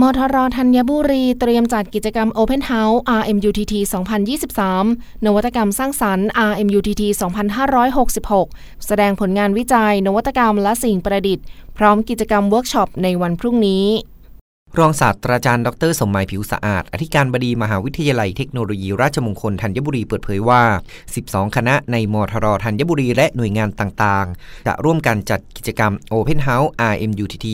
มทรธัญบุรีเตรียมจัดกิจกรรม Open House RMUTT 2023 นวัตกรรมสร้างสรรค์ RMUTT 2566 แสดงผลงานวิจัย นวัตกรรมและสิ่งประดิษฐ์ พร้อมกิจกรรมเวิร์กช็อปในวันพรุ่งนี้ รองศาสตราจารย์ดรสมหมายผิวสะอาด อธิการบดีมหาวิทยาลัยเทคโนโลยีราชมงคลธัญบุรีเปิดเผยว่า 12 คณะในมทรธัญบุรีและหน่วยงานต่างๆ จะร่วมกันจัดกิจกรรม Open House RMUTT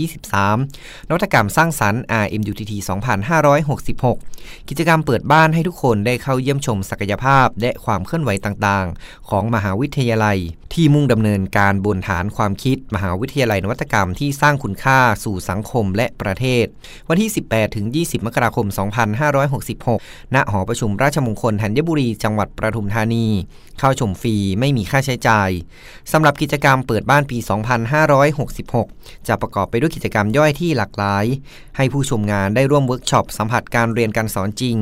2023 นวัตกรรมสร้างสรรค์ RMUTT 2566 กิจกรรมเปิดบ้านให้ทุกคนได้เข้าเยี่ยมชมศักยภาพ และความเคลื่อนไหวต่างๆ ของมหาวิทยาลัย ที่มุ่งดำเนินการบนฐานความคิด มหาวิทยาลัยนวัตกรรมที่สร้างคุณค่าสู่สังคมและประเทศวันที่ 18 ถึง 20 มกราคม 2566 ณ หอประชุมราชมงคลธัญบุรี จังหวัดประทุมธานี เข้าชมฟรีไม่มีค่าใช้จ่ายสำหรับกิจกรรมเปิดบ้านปี 2566 จะประกอบไปด้วยกิจกรรมย่อยที่หลากหลาย ให้ผู้ชมงานได้ร่วมเวิร์กช็อปสัมผัสการเรียนการสอนจริง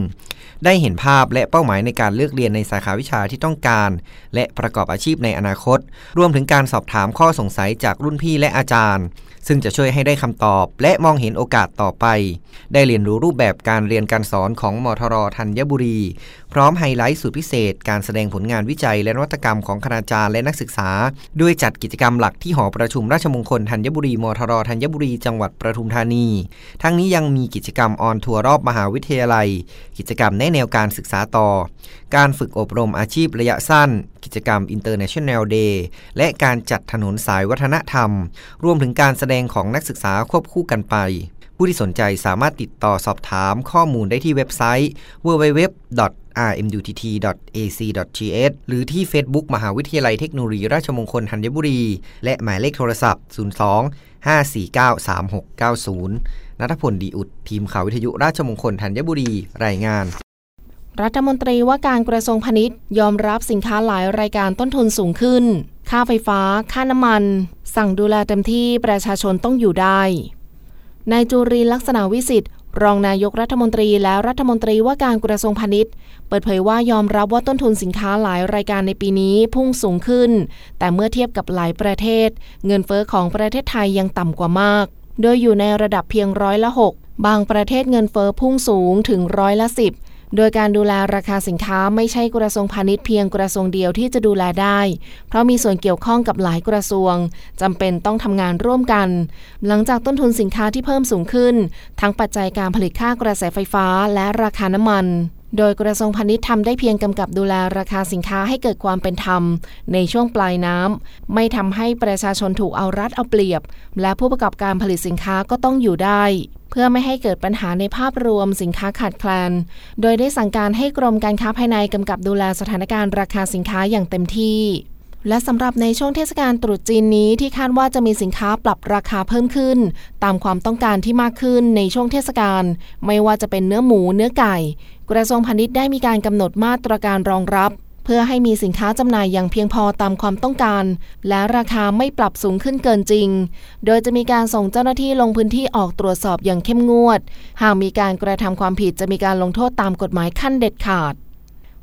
ได้เห็นภาพและเป้าหมายในการเลือกเรียนในสาขาวิชาที่ต้องการ และประกอบอาชีพในอนาคต รวมถึงการสอบถามข้อสงสัยจากรุ่นพี่และอาจารย์ ซึ่งจะช่วยให้ได้คำตอบ และมองเห็นโอกาสต่อไป ได้เรียนรู้รูปแบบการเรียนการสอนของมทรธัญบุรี พร้อมไฮไลท์สุดพิเศษ การแสดงผลงานวิจัยและนวัตกรรมของคณาจารย์และนักศึกษา ด้วยจัดกิจกรรมหลักที่หอประชุมราชมงคลธัญบุรีมทรธัญบุรีจังหวัดประทุมธานี ทั้งนี้ยังมีกิจกรรม on tour รอบมหาวิทยาลัย กิจกรรมแนแนวการศึกษาต่อ การฝึกอบรมอาชีพระยะสั้น กิจกรรม International Day และการจัดถนนสายวัฒนธรรม รวมถึงการแสดงของนักศึกษาควบคู่กันไป ผู้ที่สนใจสามารถติดต่อสอบถามข้อมูลได้ที่เว็บไซต์ www rmutt.ac.th หรือที่ Facebook มหาวิทยาลัยเทคโนโลยีราชมงคลธัญบุรี และหมายเลขโทรศัพท์ 02 549 3690 นัทพลดีอุด ทีมข่าววิทยุราชมงคลธัญบุรี รายงาน รัฐมนตรีว่าการกระทรวงพาณิชย์ ยอมรับสินค้าหลายรายการต้นทุนสูงขึ้น ค่าไฟฟ้า ค่าน้ำมัน สั่งดูแลเต็มที่ประชาชนต้องอยู่ได้ นายจุรีลักษณะวิสิทธิ์รองนายกรัฐมนตรีและรัฐมนตรีว่าการกระทรวงพาณิชย์ เปิดเผยว่ายอมรับว่าต้นทุนสินค้าหลายรายการในปีนี้พุ่งสูงขึ้น แต่เมื่อเทียบกับหลายประเทศ เงินเฟอ้อของประเทศไทยยังต่ำกว่ามาก โดยอยู่ในระดับเพียงร้อยละ 6 บางประเทศเงินเฟอ้อพุ่งสูงถึงร้อยละ 10 โดยการดูแลราคาสินค้าไม่ใช่กระทรวงพาณิชย์เพียงกระทรวงเดียวที่จะดูแลได้ เพราะมีส่วนเกี่ยวข้องกับหลายกระทรวงจำเป็นต้องทำงานร่วมกัน หลังจากต้นทุนสินค้าที่เพิ่มสูงขึ้น ทั้งปัจจัยการผลิตค่ากระแสไฟฟ้าและราคาน้ำมัน โดยกระทรวงพาณิชย์ทำได้เพียงกำกับดูแลราคาสินค้าให้เกิดความเป็นธรรม ในช่วงปลายน้ำ ไม่ทำให้ประชาชนถูกเอารัดเอาเปรียบ และผู้ประกอบการผลิตสินค้าก็ต้องอยู่ได้ เพื่อไม่ให้เกิดปัญหาในภาพรวมสินค้าขาดแคลน โดยได้สั่งการให้กรมการค้าภายในกำกับดูแลสถานการณ์ราคาสินค้าอย่างเต็มที่ และสำหรับในช่วงเทศกาลตรุษจีนนี้ที่คาดว่าจะมีสินค้าปรับราคาเพิ่มขึ้น ตามความต้องการที่มากขึ้นในช่วงเทศกาลไม่ว่าจะเป็นเนื้อหมูเนื้อไก่ กระทรวงพาณิชย์ได้มีการกำหนดมาตรการรองรับ เพื่อให้มีสินค้าจำหน่ายอย่างเพียงพอตามความต้องการ และราคาไม่ปรับสูงขึ้นเกินจริง โดยจะมีการส่งเจ้าหน้าที่ลงพื้นที่ออกตรวจสอบอย่างเข้มงวด หากมีการกระทำความผิดจะมีการลงโทษตามกฎหมายขั้นเด็ดขาด